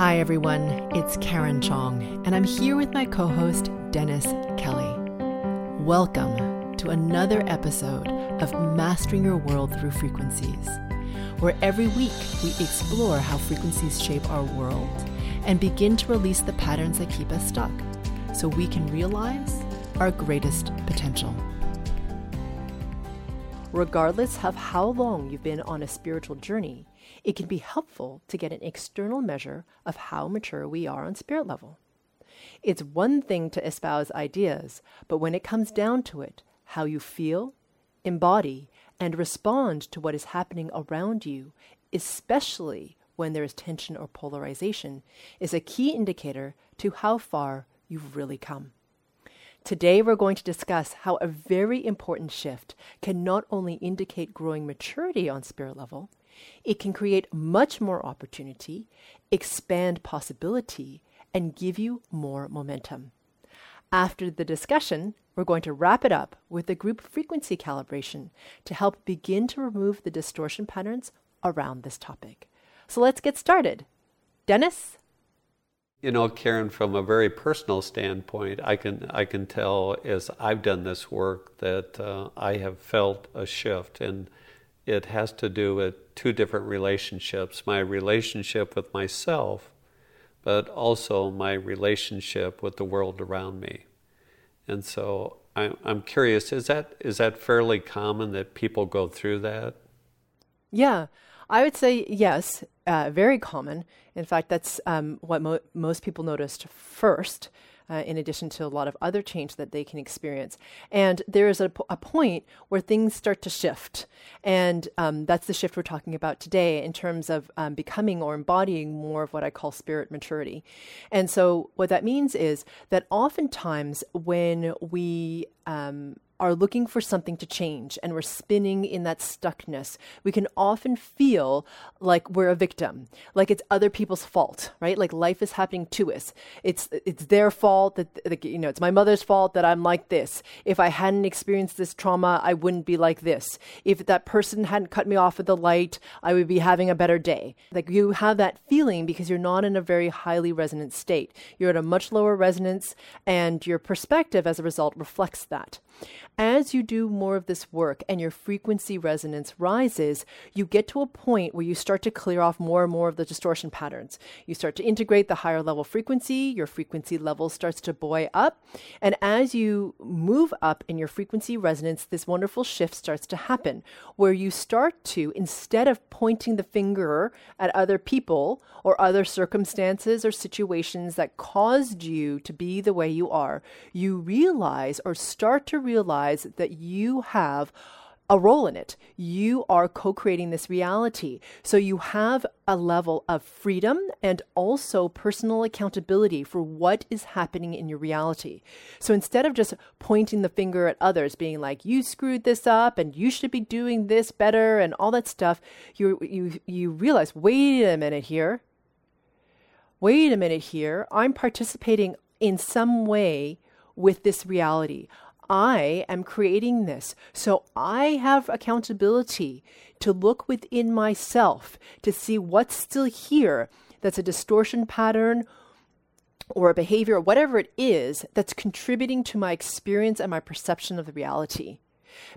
Hi, everyone. It's Karen Chong, and I'm here with my co host, Dennis Kelly. Welcome to another episode of Mastering Your World Through Frequencies, where every week we explore how frequencies shape our world and begin to release the patterns that keep us stuck so we can realize our greatest potential. Regardless of how long you've been on a spiritual journey, it can be helpful to get an external measure of how mature we are on spirit level. It's one thing to espouse ideas, but when it comes down to it, how you feel, embody, and respond to what is happening around you, especially when there is tension or polarization, is a key indicator to how far you've really come. Today, we're going to discuss how a very important shift can not only indicate growing maturity on spirit level, it can create much more opportunity, expand possibility, and give you more momentum. After the discussion, we're going to wrap it up with a group frequency calibration to help begin to remove the distortion patterns around this topic. So let's get started. Dennis? You know, Karen, from a very personal standpoint, I can I can tell as I've done this work that uh, I have felt a shift, and it has to do with two different relationships: my relationship with myself, but also my relationship with the world around me. And so I'm curious: is that is that fairly common that people go through that? Yeah, I would say yes, uh, very common. In fact, that's um, what mo- most people noticed first. Uh, in addition to a lot of other change that they can experience. And there is a, point where things start to shift. And um, that's the shift we're talking about today in terms of um, becoming or embodying more of what I call spirit maturity. And so, what that means is that oftentimes when we um, are looking for something to change and we're spinning in that stuckness, we can often feel like we're a victim, like it's other people's fault, right? Like life is happening to us. It's it's their fault that like, you know, it's my mother's fault that I'm like this. If I hadn't experienced this trauma, I wouldn't be like this. If that person hadn't cut me off at the light, I would be having a better day. Like you have that feeling because you're not in a very highly resonant state. You're at a much lower resonance and your perspective as a result reflects that. As you do more of this work and your frequency resonance rises, you get to a point where you start to clear off more and more of the distortion patterns. You start to integrate the higher level frequency, your frequency level starts to buoy up. And as you move up in your frequency resonance, this wonderful shift starts to happen where you start to, instead of pointing the finger at other people or other circumstances or situations that caused you to be the way you are, you realize or start to realize that you have a role in it. You are co creating this reality. So you have a level of freedom and also personal accountability for what is happening in your reality. So instead of just pointing the finger at others, being like, you screwed this up and you should be doing this better and all that stuff, you, you, you realize, wait a minute here. Wait a minute here. I'm participating in some way with this reality. I am creating this. So I have accountability to look within myself to see what's still here that's a distortion pattern or a behavior or whatever it is that's contributing to my experience and my perception of the reality.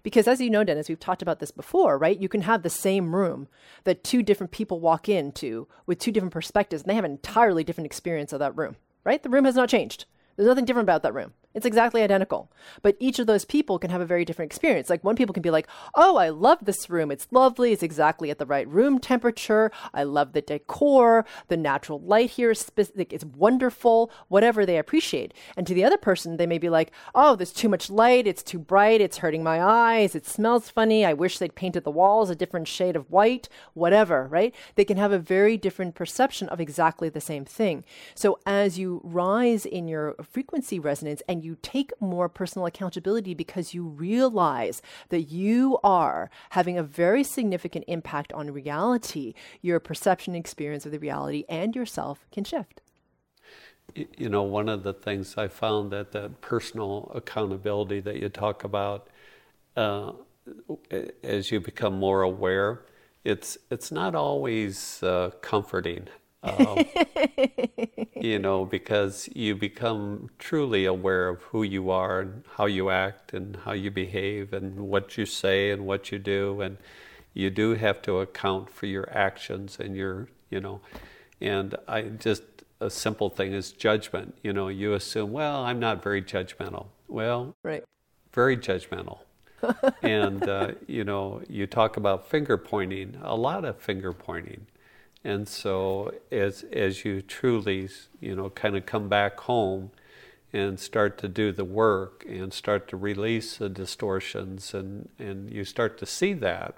Because as you know, Dennis, we've talked about this before, right? You can have the same room that two different people walk into with two different perspectives and they have an entirely different experience of that room, right? The room has not changed. There's nothing different about that room. It's exactly identical. But each of those people can have a very different experience. Like one people can be like, "Oh, I love this room. It's lovely. It's exactly at the right room temperature. I love the decor. The natural light here is specific. It's wonderful." Whatever they appreciate. And to the other person, they may be like, "Oh, there's too much light. It's too bright. It's hurting my eyes. It smells funny. I wish they'd painted the walls a different shade of white." Whatever, right? They can have a very different perception of exactly the same thing. So as you rise in your frequency resonance and you take more personal accountability because you realize that you are having a very significant impact on reality, your perception experience of the reality and yourself can shift. You know, one of the things I found that that personal accountability that you talk about, uh, as you become more aware, it's it's not always uh, comforting. Um, you know, because you become truly aware of who you are and how you act and how you behave and what you say and what you do. And you do have to account for your actions and your, you know, and I just, a simple thing is judgment. You know, you assume, well, I'm not very judgmental. Well, right. very judgmental. and, uh, you know, you talk about finger pointing, a lot of finger pointing and so as as you truly, you know, kind of come back home and start to do the work and start to release the distortions and, and you start to see that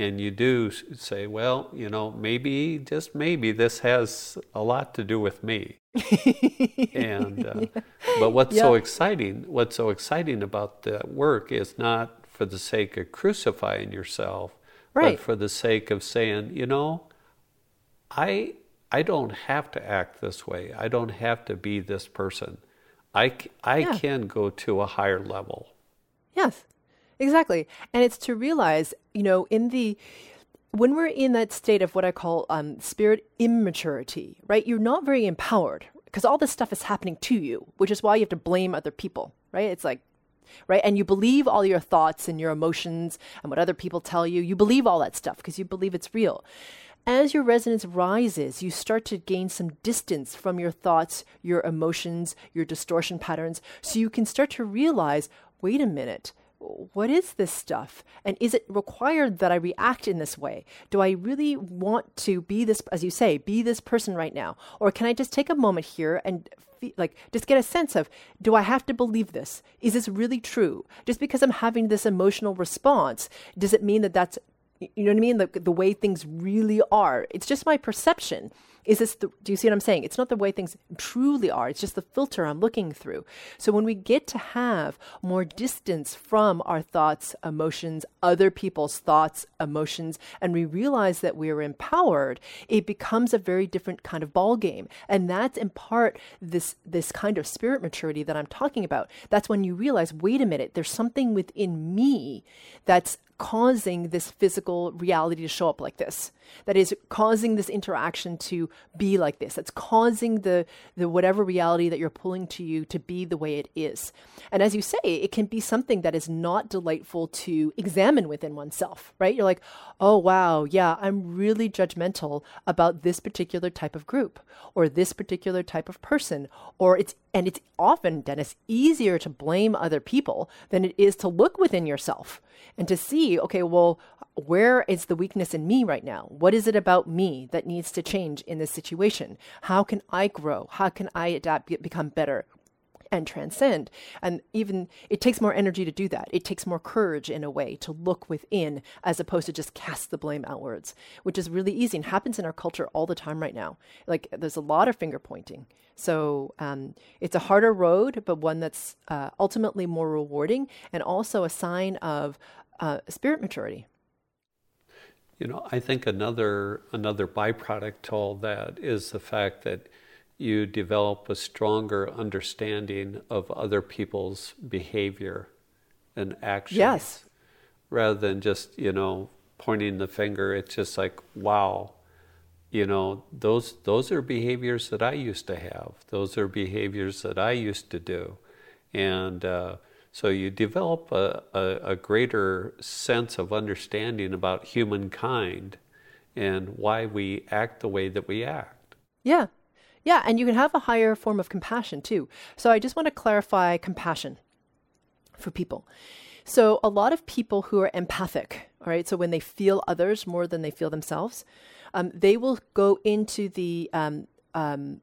and you do say, well, you know, maybe, just maybe, this has a lot to do with me. and uh, yeah. but what's yeah. so exciting? What's so exciting about that work is not for the sake of crucifying yourself, right. but for the sake of saying, you know, I I don't have to act this way. I don't have to be this person. I, I yeah. can go to a higher level. Yes, exactly. And it's to realize, you know, in the, when we're in that state of what I call um, spirit immaturity, right? You're not very empowered because all this stuff is happening to you, which is why you have to blame other people, right? It's like, right? And you believe all your thoughts and your emotions and what other people tell you. You believe all that stuff because you believe it's real. As your resonance rises, you start to gain some distance from your thoughts, your emotions, your distortion patterns, so you can start to realize wait a minute, what is this stuff? And is it required that I react in this way? Do I really want to be this, as you say, be this person right now? Or can I just take a moment here and like just get a sense of do I have to believe this? Is this really true? Just because I'm having this emotional response, does it mean that that's you know what I mean? The, the way things really are. It's just my perception. Is this the, do you see what I'm saying? It's not the way things truly are. It's just the filter I'm looking through. So when we get to have more distance from our thoughts, emotions, other people's thoughts, emotions, and we realize that we are empowered, it becomes a very different kind of ball game. And that's in part this this kind of spirit maturity that I'm talking about. That's when you realize, wait a minute, there's something within me that's causing this physical reality to show up like this that is causing this interaction to be like this. That's causing the the whatever reality that you're pulling to you to be the way it is. And as you say it can be something that is not delightful to examine within oneself right? You're like oh wow yeah i'm really judgmental about this particular type of group or this particular type of person. Or it's and it's often dennis easier to blame other people than it is to look within yourself and to see, okay, well, where is the weakness in me right now? What is it about me that needs to change in this situation? How can I grow? How can I adapt, become better? and transcend. And even it takes more energy to do that. It takes more courage in a way to look within as opposed to just cast the blame outwards, which is really easy and happens in our culture all the time right now. Like there's a lot of finger pointing. So um, it's a harder road, but one that's uh, ultimately more rewarding and also a sign of uh, spirit maturity. You know, I think another another byproduct to all that is the fact that you develop a stronger understanding of other people's behavior and actions. Yes. Rather than just, you know, pointing the finger, it's just like, wow, you know, those those are behaviors that I used to have. Those are behaviors that I used to do. And uh, so you develop a, a, a greater sense of understanding about humankind and why we act the way that we act. Yeah, yeah, and you can have a higher form of compassion too. So I just want to clarify compassion for people. So a lot of people who are empathic, all right, so when they feel others more than they feel themselves, um, they will go into the um, um,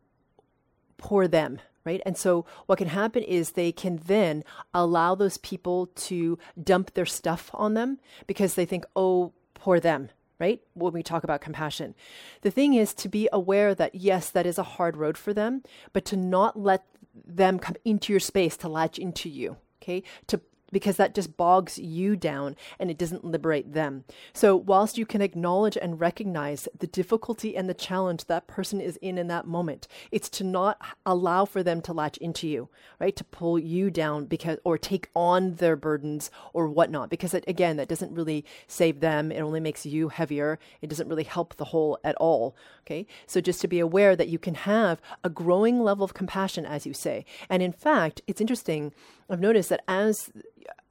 poor them, right? And so what can happen is they can then allow those people to dump their stuff on them because they think, oh, poor them, right? When we talk about compassion. The thing is to be aware that, yes, that is a hard road for them, but to not let them come into your space to latch into you, okay? To because that just bogs you down and it doesn't liberate them. So, whilst you can acknowledge and recognize the difficulty and the challenge that person is in in that moment, it's to not allow for them to latch into you, right? To pull you down because, or take on their burdens or whatnot, because it, again, that doesn't really save them. It only makes you heavier. It doesn't really help the whole at all. Okay. So, just to be aware that you can have a growing level of compassion, as you say. And in fact, it's interesting. I've noticed that as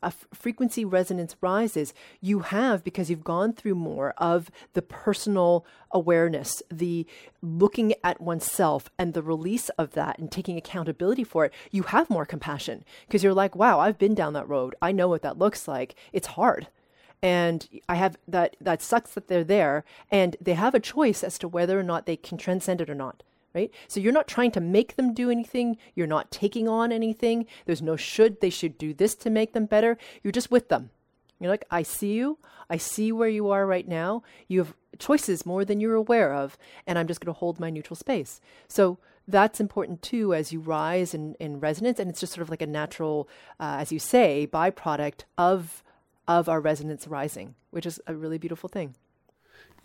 a frequency resonance rises, you have, because you've gone through more of the personal awareness, the looking at oneself and the release of that and taking accountability for it, you have more compassion because you're like, wow, I've been down that road. I know what that looks like. It's hard. And I have that, that sucks that they're there and they have a choice as to whether or not they can transcend it or not right? So you're not trying to make them do anything. You're not taking on anything. There's no should they should do this to make them better. You're just with them. You're like, I see you. I see where you are right now. You have choices more than you're aware of, and I'm just going to hold my neutral space. So that's important too as you rise in, in resonance, and it's just sort of like a natural, uh, as you say, byproduct of of our resonance rising, which is a really beautiful thing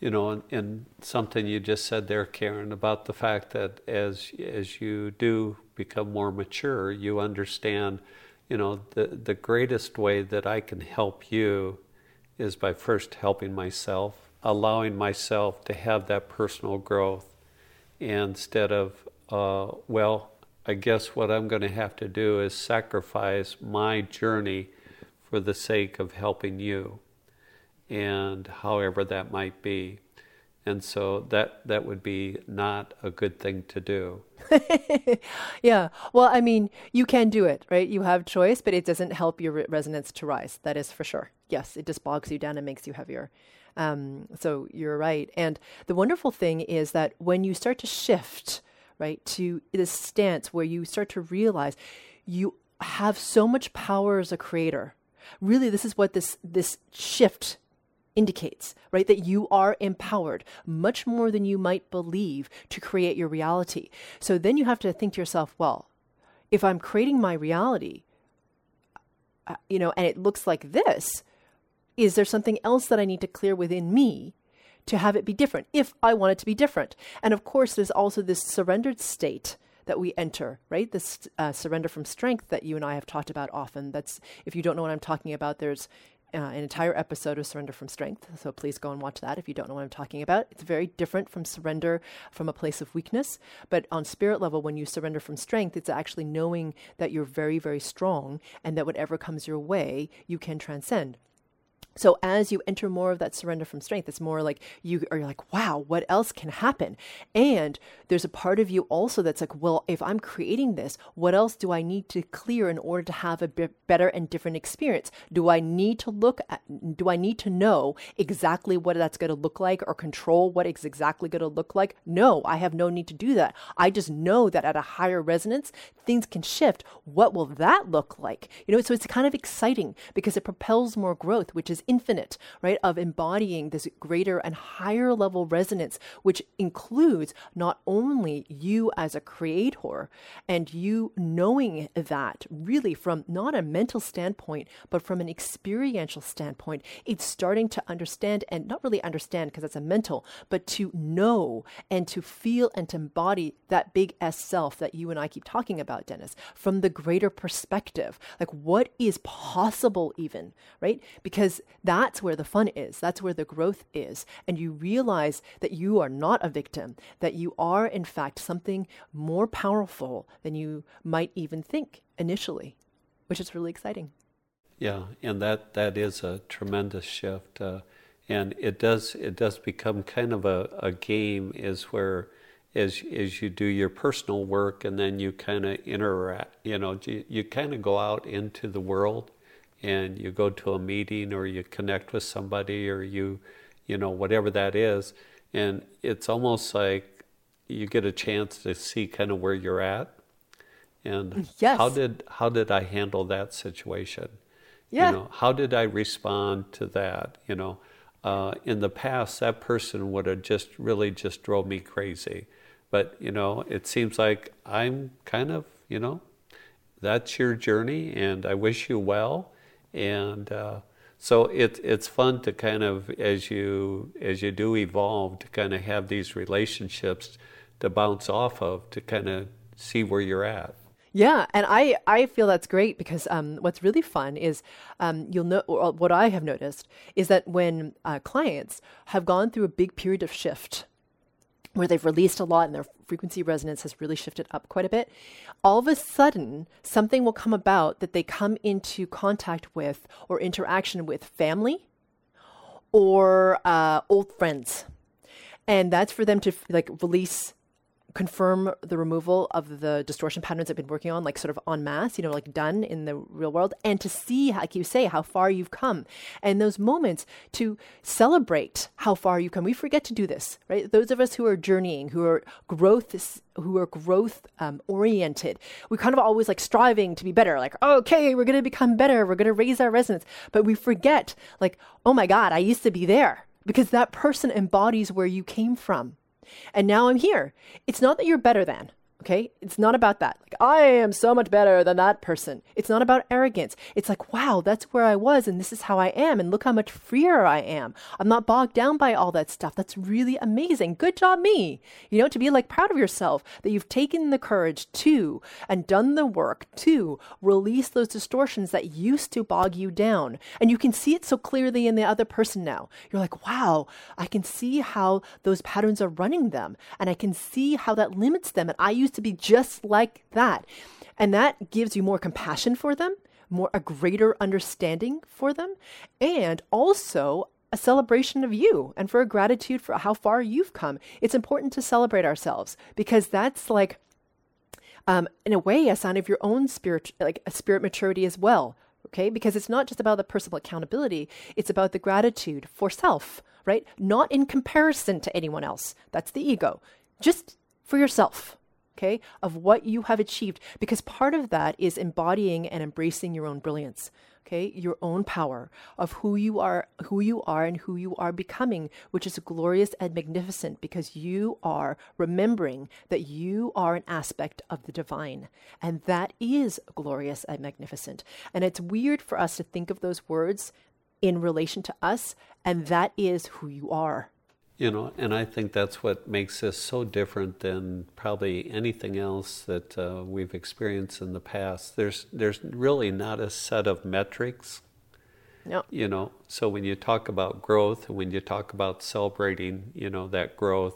you know, and, something you just said there, Karen, about the fact that as as you do become more mature, you understand, you know, the the greatest way that I can help you is by first helping myself, allowing myself to have that personal growth, instead of, uh, well, I guess what I'm going to have to do is sacrifice my journey for the sake of helping you and however that might be. And so that that would be not a good thing to do. yeah. Well, I mean, you can do it, right? You have choice, but it doesn't help your re- resonance to rise. That is for sure. Yes, it just bogs you down and makes you heavier. Um, so you're right. And the wonderful thing is that when you start to shift, right, to this stance where you start to realize you have so much power as a creator. Really, this is what this this shift indicates, right? That you are empowered much more than you might believe to create your reality. So then you have to think to yourself, well, if I'm creating my reality, uh, you know, and it looks like this, is there something else that I need to clear within me to have it be different if I want it to be different? And of course, there's also this surrendered state that we enter, right? This uh, surrender from strength that you and I have talked about often. That's, if you don't know what I'm talking about, there's uh, an entire episode of Surrender from Strength. So please go and watch that if you don't know what I'm talking about. It's very different from surrender from a place of weakness. But on spirit level, when you surrender from strength, it's actually knowing that you're very, very strong and that whatever comes your way, you can transcend. So as you enter more of that surrender from strength, it's more like you are like, wow, what else can happen? And there's a part of you also that's like, well, if I'm creating this, what else do I need to clear in order to have a better and different experience? Do I need to look at, do I need to know exactly what that's going to look like or control what it's exactly going to look like? No, I have no need to do that. I just know that at a higher resonance, things can shift. What will that look like? You know, so it's kind of exciting because it propels more growth, which is infinite, right? Of embodying this greater and higher level resonance, which includes not only you as a creator and you knowing that really from not a mental standpoint, but from an experiential standpoint, it's starting to understand and not really understand because it's a mental, but to know and to feel and to embody that big S self that you and I keep talking about, Dennis, from the greater perspective. Like what is possible, even, right? Because that's where the fun is. That's where the growth is. And you realize that you are not a victim, that you are, in fact, something more powerful than you might even think initially, which is really exciting. Yeah, and that, that is a tremendous shift. Uh, and it does it does become kind of a, a game is where as as you do your personal work and then you kind of interact you know you, you kind of go out into the world and you go to a meeting or you connect with somebody or you you know whatever that is and it's almost like you get a chance to see kind of where you're at. And yes. how did how did I handle that situation? Yeah. you know how did I respond to that? You know uh, in the past that person would have just really just drove me crazy. But you know it seems like I'm kind of you know that's your journey and I wish you well and uh, so it, it's fun to kind of as you as you do evolve to kind of have these relationships to bounce off of to kind of see where you're at. Yeah, and I, I feel that's great because um, what's really fun is um, you'll know what I have noticed is that when uh, clients have gone through a big period of shift where they've released a lot and their frequency resonance has really shifted up quite a bit, all of a sudden something will come about that they come into contact with or interaction with family or uh, old friends. And that's for them to like release confirm the removal of the distortion patterns I've been working on, like sort of en masse, you know, like done in the real world, and to see, like you say, how far you've come. And those moments to celebrate how far you've come. We forget to do this, right? Those of us who are journeying, who are growth, who are growth um, oriented, we kind of always like striving to be better, like, okay, we're going to become better, we're going to raise our resonance. But we forget, like, oh my God, I used to be there because that person embodies where you came from and now I'm here. It's not that you're better than. Okay? It's not about that. Like, I am so much better than that person. It's not about arrogance. It's like, wow, that's where I was and this is how I am. And look how much freer I am. I'm not bogged down by all that stuff. That's really amazing. Good job, me. You know, to be like proud of yourself that you've taken the courage to and done the work to release those distortions that used to bog you down. And you can see it so clearly in the other person now. You're like, wow, I can see how those patterns are running them. And I can see how that limits them. And I used to be just like that. And that gives you more compassion for them, more a greater understanding for them, and also a celebration of you and for a gratitude for how far you've come. It's important to celebrate ourselves because that's like um, in a way a sign of your own spirit like a spirit maturity as well okay? Because it's not just about the personal accountability it's about the gratitude for self right? Not in comparison to anyone else. That's the ego. Just for yourself okay, of what you have achieved, because part of that is embodying and embracing your own brilliance, okay, your own power of who you are, who you are, and who you are becoming, which is glorious and magnificent because you are remembering that you are an aspect of the divine, and that is glorious and magnificent. And it's weird for us to think of those words in relation to us, and that is who you are. You know, and I think that's what makes this so different than probably anything else that uh, we've experienced in the past. There's there's really not a set of metrics. No. You know, so when you talk about growth, when you talk about celebrating, you know, that growth,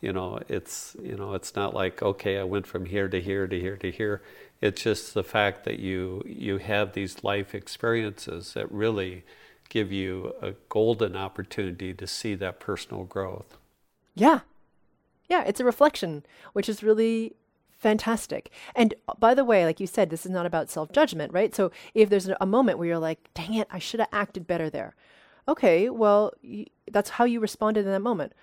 you know, it's you know, it's not like okay, I went from here to here to here to here. It's just the fact that you you have these life experiences that really give you a golden opportunity to see that personal growth. Yeah. Yeah, it's a reflection, which is really fantastic. And uh, by the way, like you said, this is not about self judgment, right? So if there's a moment where you're like, dang it, I should have acted better there. Okay, well, that's how you responded in that moment.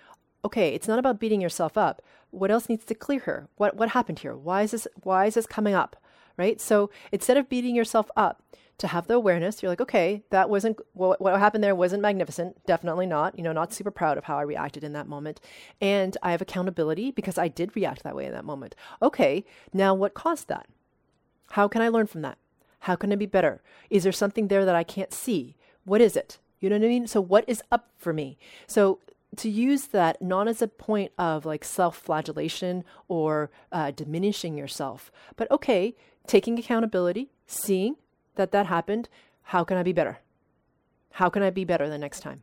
Okay, it's not about beating yourself up. What else needs to clear here? What what happened here? Why is this why is this coming up? Right? So instead of beating yourself up, to have the awareness. You're like, okay, that wasn't what, what happened there wasn't magnificent. Definitely not. You know, not super proud of how I reacted in that moment. And I have accountability because I did react that way in that moment. Okay, now what caused that? How can I learn from that? How can I be better? Is there something there that I can't see? What is it? You know what I mean? So, what is up for me? So, to use that not as a point of like self flagellation or uh, diminishing yourself, but okay, taking accountability, seeing, that that happened. How can I be better? How can I be better the next time?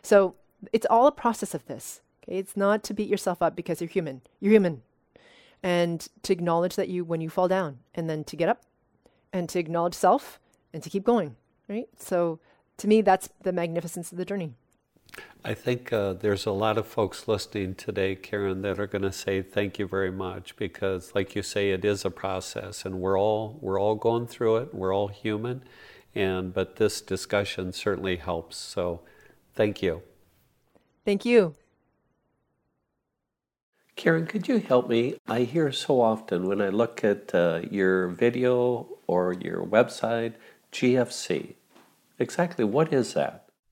So it's all a process of this. Okay? It's not to beat yourself up because you're human. You're human. And to acknowledge that you when you fall down and then to get up and to acknowledge self and to keep going. Right? So to me that's the magnificence of the journey. I think uh, there's a lot of folks listening today, Karen, that are going to say thank you very much because, like you say, it is a process, and we're all we're all going through it. We're all human, and but this discussion certainly helps. So, thank you. Thank you. Karen, could you help me? I hear so often when I look at uh, your video or your website, GFC. Exactly what is that?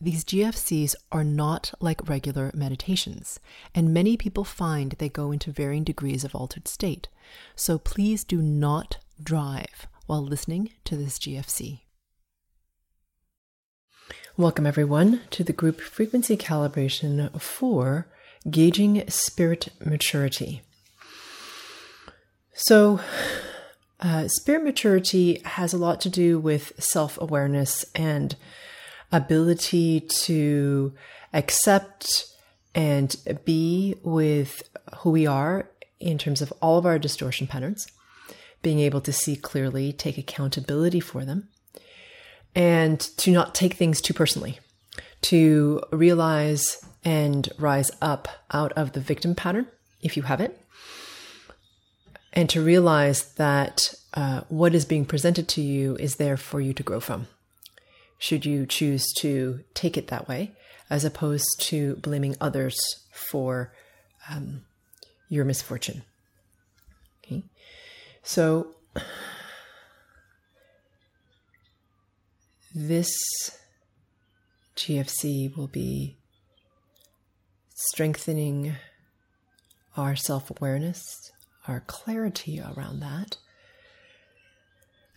these GFCs are not like regular meditations, and many people find they go into varying degrees of altered state. So please do not drive while listening to this GFC. Welcome, everyone, to the group frequency calibration for gauging spirit maturity. So, uh, spirit maturity has a lot to do with self awareness and ability to accept and be with who we are in terms of all of our distortion patterns, being able to see clearly, take accountability for them, and to not take things too personally, to realize and rise up out of the victim pattern, if you have it, and to realize that uh, what is being presented to you is there for you to grow from should you choose to take it that way, as opposed to blaming others for um, your misfortune. Okay, so this GFC will be strengthening our self awareness, our clarity around that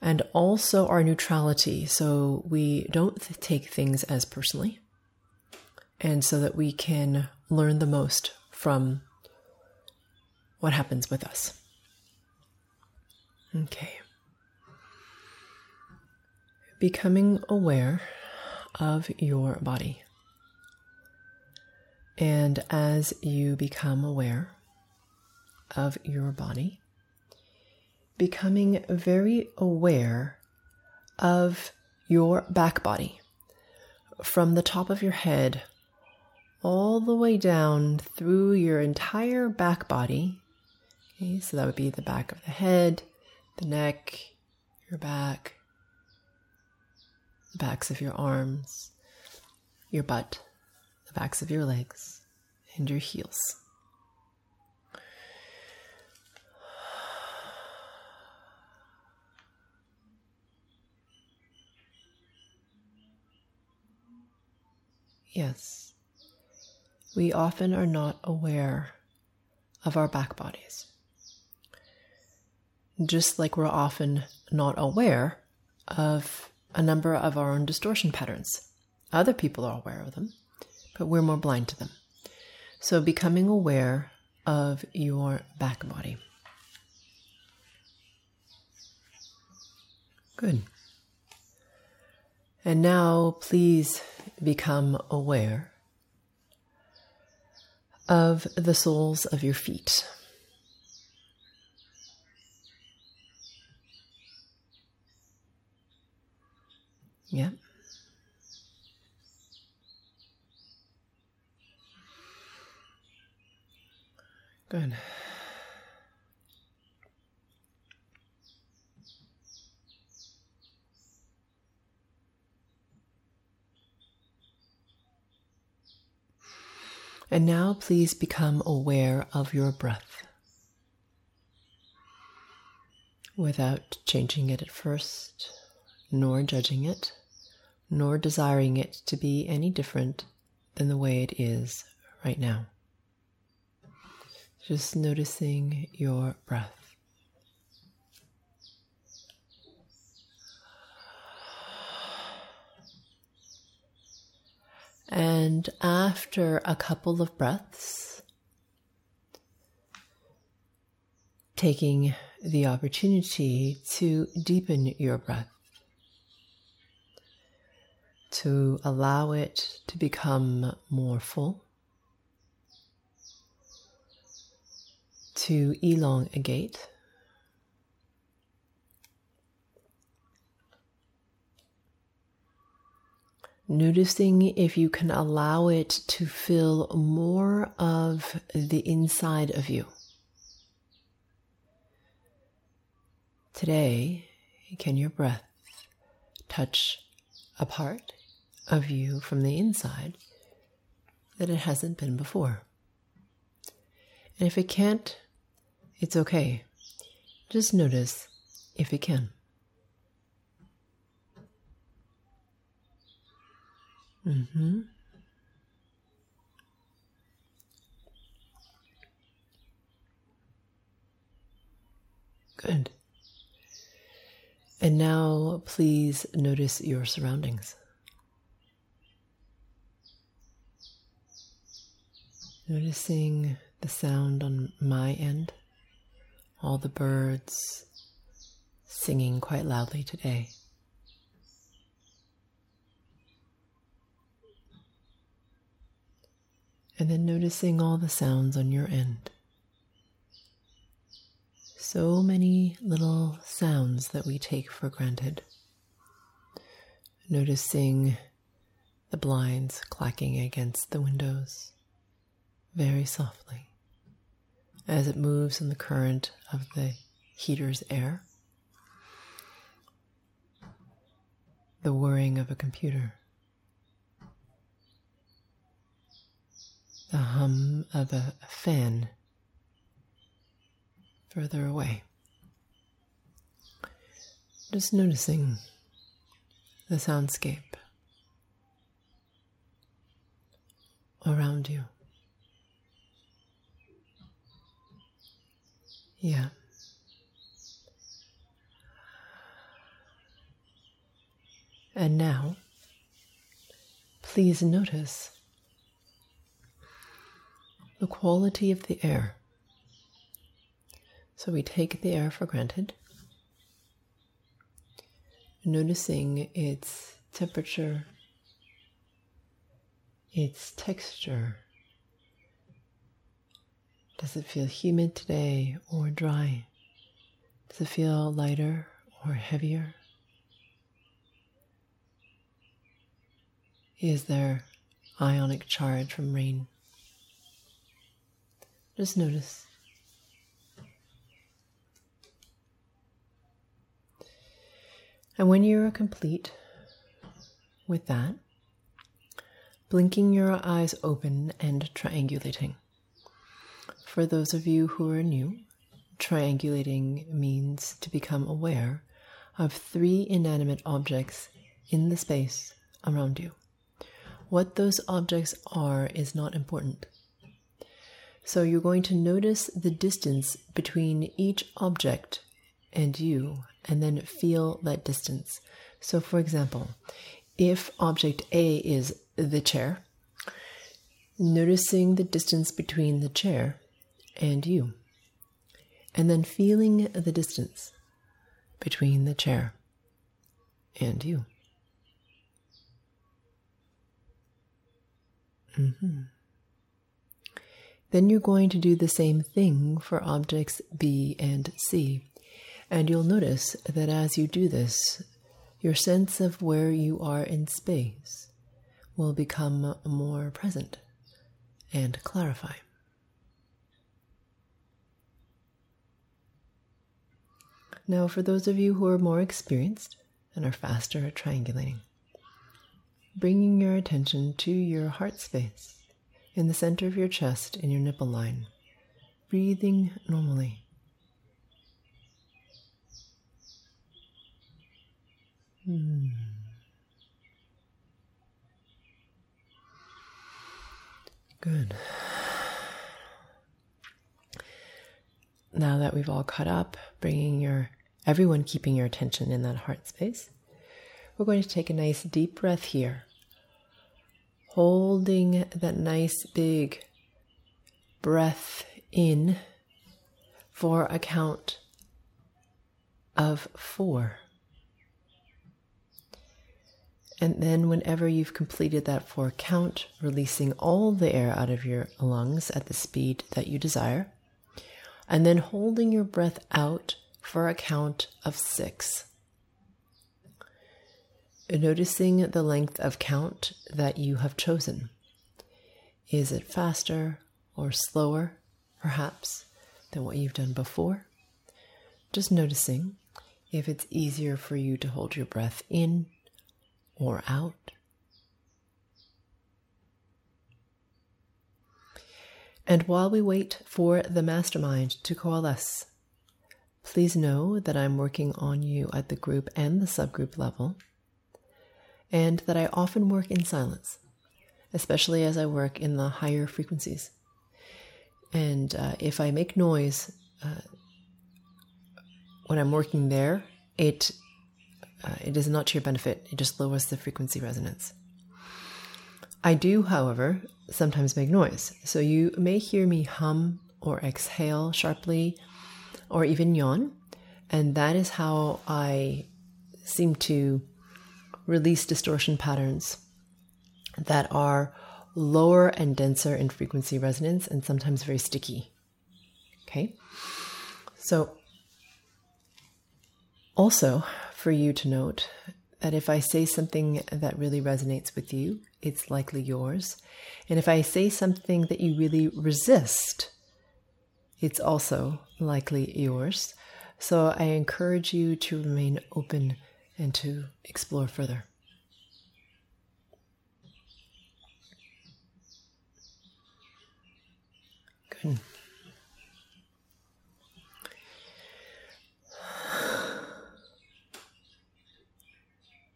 and also our neutrality. So we don't take things as personally, and so that we can learn the most from what happens with us. Okay. Becoming aware of your body. And as you become aware of your body, becoming very aware of your back body from the top of your head all the way down through your entire back body. Okay, so that would be the back of the head, the neck, your back, the backs of your arms, your butt, the backs of your legs, and your heels. Yes, we often are not aware of our back bodies. Just like we're often not aware of a number of our own distortion patterns. Other people are aware of them, but we're more blind to them. So, becoming aware of your back body. Good. And now, please become aware of the soles of your feet. Yeah. Good. And now please become aware of your breath without changing it at first, nor judging it, nor desiring it to be any different than the way it is right now. Just noticing your breath. And after a couple of breaths, taking the opportunity to deepen your breath, to allow it to become more full, to elongate. Noticing if you can allow it to fill more of the inside of you. Today, can your breath touch a part of you from the inside that it hasn't been before? And if it can't, it's okay. Just notice if it can. Mm-hmm. Good. And now please notice your surroundings. Noticing the sound on my end, all the birds singing quite loudly today. And then noticing all the sounds on your end so many little sounds that we take for granted. Noticing the blinds clacking against the windows very softly as it moves in the current of the heater's air. The whirring of a computer. The hum of a fan further away. Just noticing the soundscape around you. Yeah. And now, please notice the quality of the air. So we take the air for granted, noticing its temperature, its texture. Does it feel humid today or dry? Does it feel lighter or heavier? Is there ionic charge from rain? Just notice. And when you're complete with that, blinking your eyes open and triangulating. For those of you who are new, triangulating means to become aware of three inanimate objects in the space around you. What those objects are is not important. So you're going to notice the distance between each object and you and then feel that distance. So, for example, if object A is the chair, noticing the distance between the chair and you, and then feeling the distance between the chair and you. Mm-hmm. Then you're going to do the same thing for objects B and C. And you'll notice that as you do this, your sense of where you are in space will become more present and clarify. Now, for those of you who are more experienced and are faster at triangulating, bringing your attention to your heart space in the center of your chest in your nipple line, breathing normally. Hmm. Good. Now that we've all caught up, bringing your everyone keeping your attention in that heart space, we're going to take a nice deep breath here. Holding that nice big breath in for a count of four. And then, whenever you've completed that four count, releasing all the air out of your lungs at the speed that you desire, and then holding your breath out for a count of six. Noticing the length of count that you have chosen. Is it faster or slower, perhaps, than what you've done before? Just noticing if it's easier for you to hold your breath in or out. And while we wait for the mastermind to coalesce, please know that I'm working on you at the group and the subgroup level, and that I often work in silence, especially as I work in the higher frequencies. And uh, if I make noise uh, when I'm working there, it uh, it is not to your benefit. It just lowers the frequency resonance. I do, however, sometimes make noise. So you may hear me hum or exhale sharply or even yawn. And that is how I seem to release distortion patterns that are lower and denser in frequency resonance and sometimes very sticky. Okay. So, also for you to note that if I say something that really resonates with you, it's likely yours. And if I say something that you really resist, it's also likely yours. So I encourage you to remain open and to explore further. Good.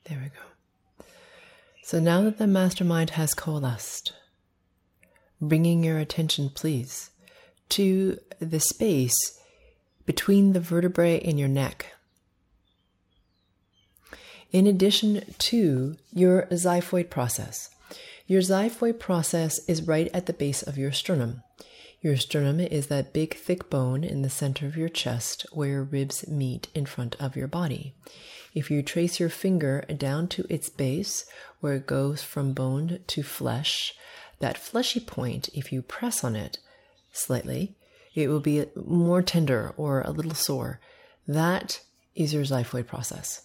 There we go. So now that the mastermind has coalesced, bringing your attention, please, to the space between the vertebrae in your neck. In addition to your xiphoid process, your xiphoid process is right at the base of your sternum. Your sternum is that big, thick bone in the center of your chest where your ribs meet in front of your body. If you trace your finger down to its base, where it goes from bone to flesh, that fleshy point, if you press on it slightly, it will be more tender or a little sore. That is your xiphoid process.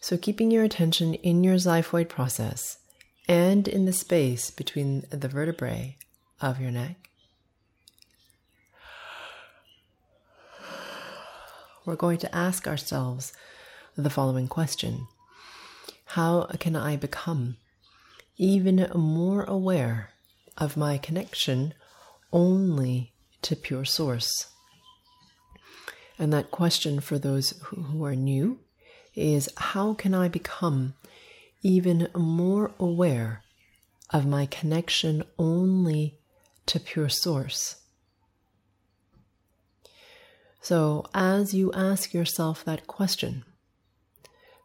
So, keeping your attention in your xiphoid process and in the space between the vertebrae of your neck, we're going to ask ourselves the following question How can I become even more aware of my connection only to pure source? And that question for those who are new is how can I become even more aware of my connection only to pure source? So, as you ask yourself that question,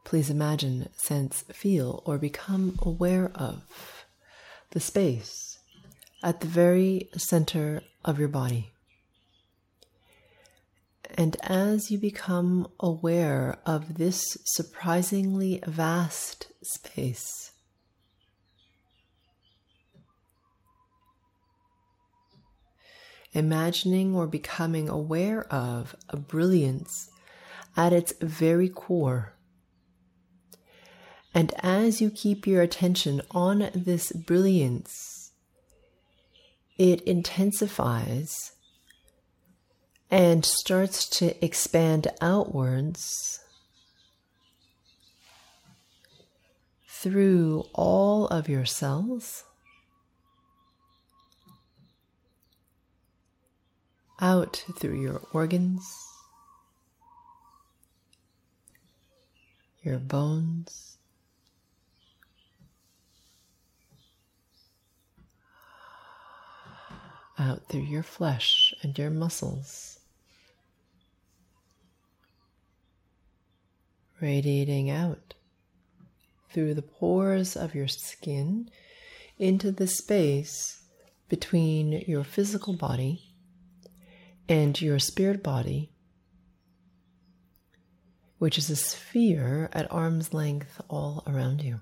please imagine, sense, feel, or become aware of the space at the very center of your body. And as you become aware of this surprisingly vast space, imagining or becoming aware of a brilliance at its very core. And as you keep your attention on this brilliance, it intensifies and starts to expand outwards through all of your cells out through your organs, your bones. Out through your flesh and your muscles, radiating out through the pores of your skin into the space between your physical body and your spirit body, which is a sphere at arm's length all around you.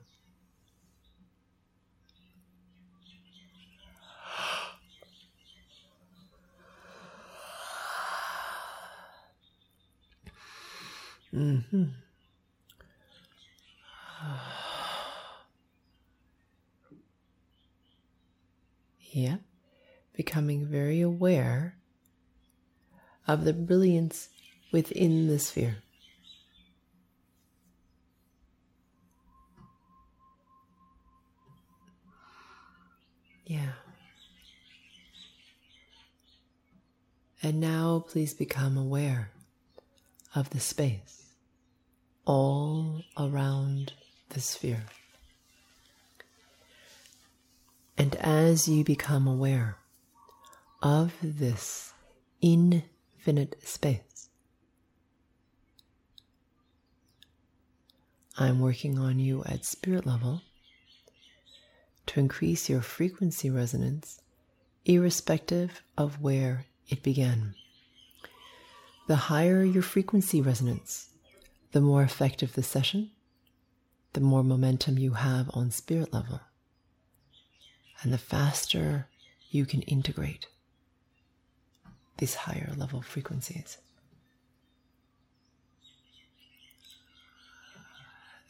Mm-hmm. Yeah, becoming very aware of the brilliance within the sphere. Yeah. And now please become aware of the space all around the sphere. And as you become aware of this infinite space, I'm working on you at spirit level to increase your frequency resonance, irrespective of where it began. The higher your frequency resonance, the more effective the session, the more momentum you have on spirit level, and the faster you can integrate these higher level frequencies.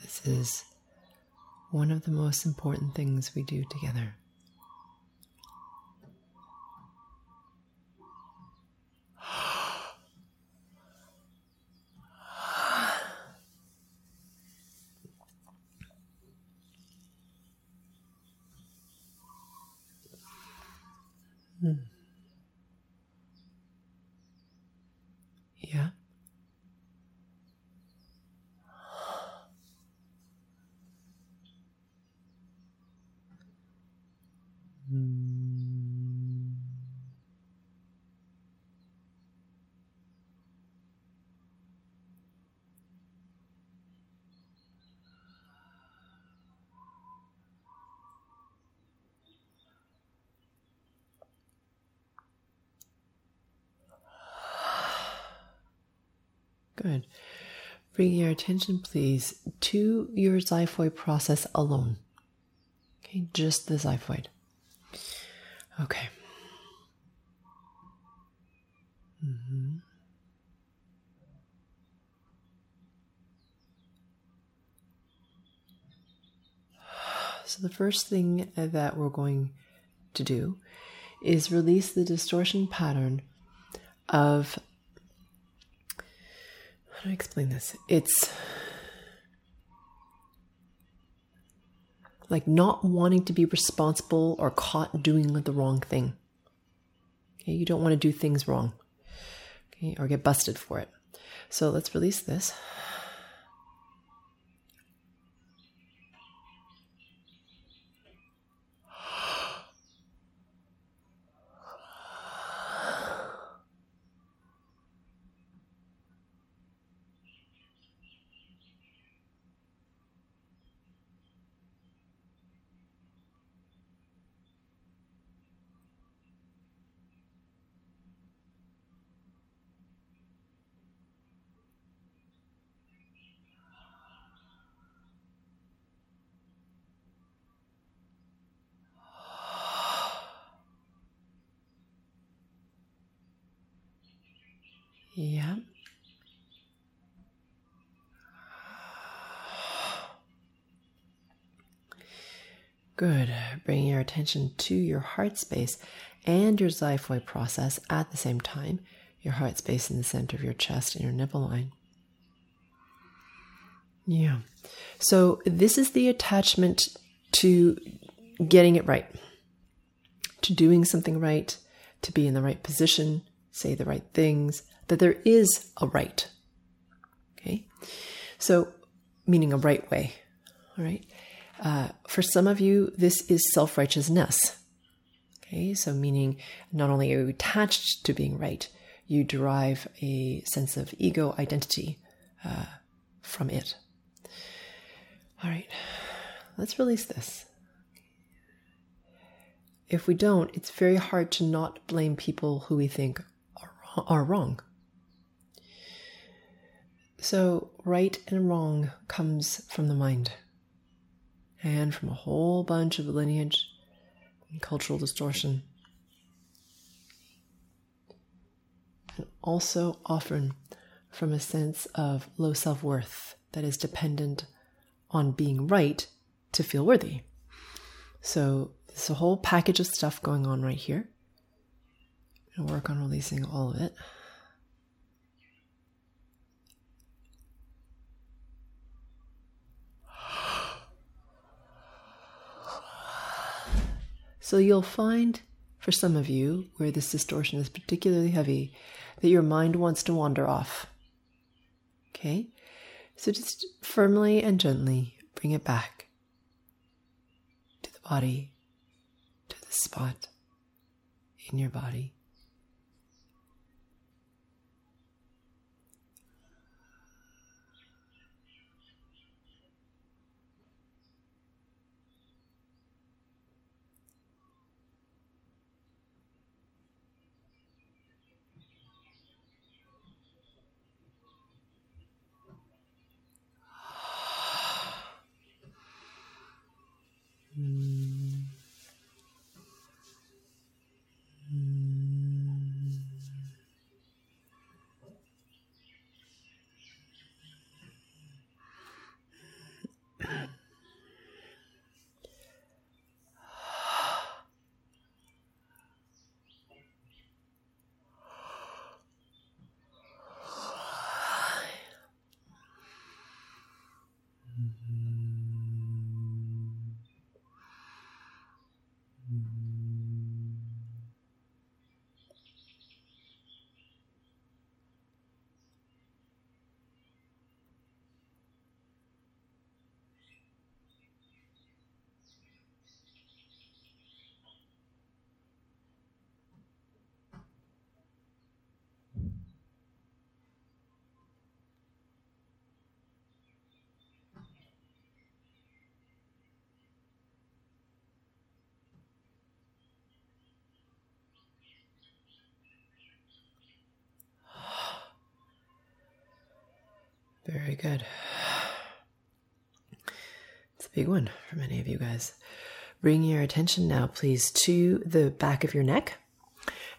This is one of the most important things we do together. Hmm. Yeah. Good. Bring your attention, please, to your xiphoid process alone. Okay, just the xiphoid. Okay. Mm-hmm. So, the first thing that we're going to do is release the distortion pattern of how do I explain this? It's like not wanting to be responsible or caught doing the wrong thing. Okay, you don't want to do things wrong. Okay, or get busted for it. So let's release this. Yeah. Good. Bringing your attention to your heart space and your xiphoid process at the same time. Your heart space in the center of your chest and your nipple line. Yeah. So, this is the attachment to getting it right, to doing something right, to be in the right position, say the right things, that there is a right. Okay. So, meaning a right way. All right. Uh, for some of you, this is self righteousness. Okay. So, meaning not only are you attached to being right, you derive a sense of ego identity uh, from it. All right. Let's release this. If we don't, it's very hard to not blame people who we think are, are wrong. So, right and wrong comes from the mind and from a whole bunch of lineage and cultural distortion. And also often from a sense of low self worth that is dependent on being right to feel worthy. So there's a whole package of stuff going on right here. And work on releasing all of it. So you'll find for some of you where this distortion is particularly heavy that your mind wants to wander off. Okay? So just firmly and gently bring it back to the body, to the spot in your body. Very good. It's a big one for many of you guys. Bring your attention now, please, to the back of your neck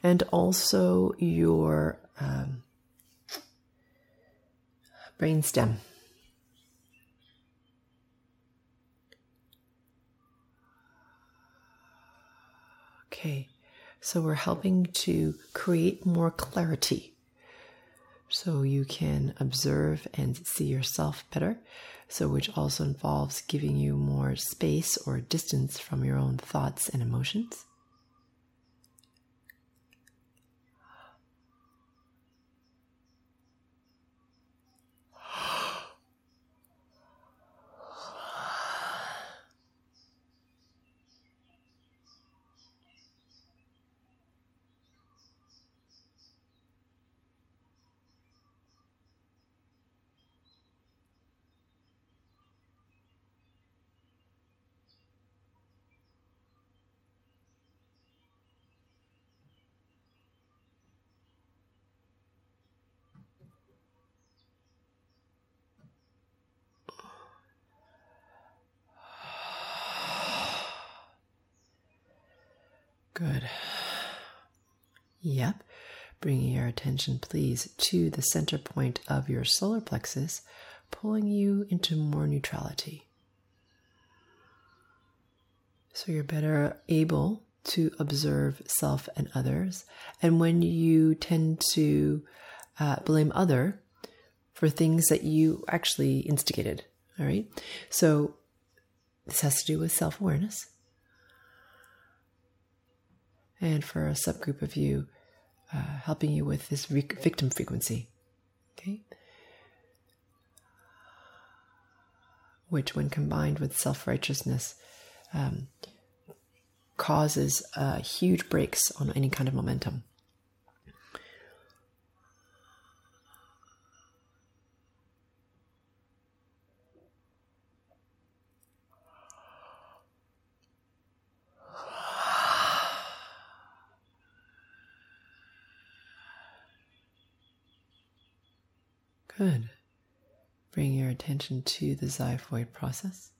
and also your um, brain stem. Okay, so we're helping to create more clarity so you can observe and see yourself better. So, which also involves giving you more space or distance from your own thoughts and emotions. Good. Yep. Bringing your attention, please, to the center point of your solar plexus, pulling you into more neutrality. So you're better able to observe self and others. And when you tend to uh, blame other for things that you actually instigated, all right? So this has to do with self awareness and for a subgroup of you, uh, helping you with this victim frequency. Okay? Which, when combined with self righteousness, um, causes uh, huge brakes on any kind of momentum. Good. Bring your attention to the xiphoid process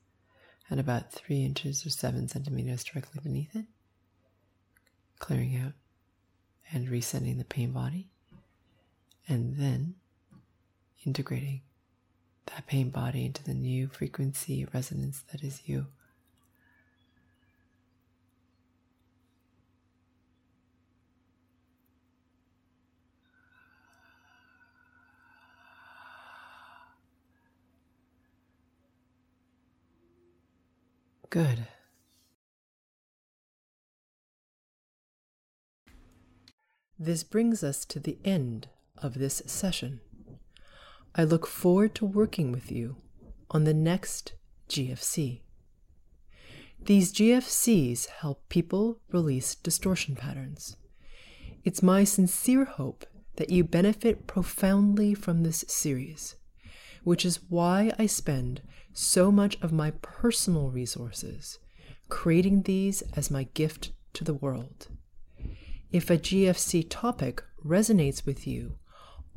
at about three inches or seven centimeters directly beneath it, clearing out and resetting the pain body. And then integrating that pain body into the new frequency resonance that is you. Good. This brings us to the end of this session. I look forward to working with you on the next GFC. These GFCs help people release distortion patterns. It's my sincere hope that you benefit profoundly from this series, which is why I spend so much of my personal resources creating these as my gift to the world. If a GFC topic resonates with you,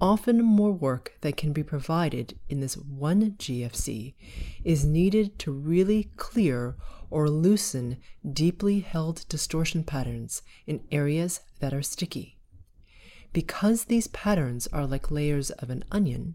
often more work that can be provided in this one GFC is needed to really clear or loosen deeply held distortion patterns in areas that are sticky. Because these patterns are like layers of an onion,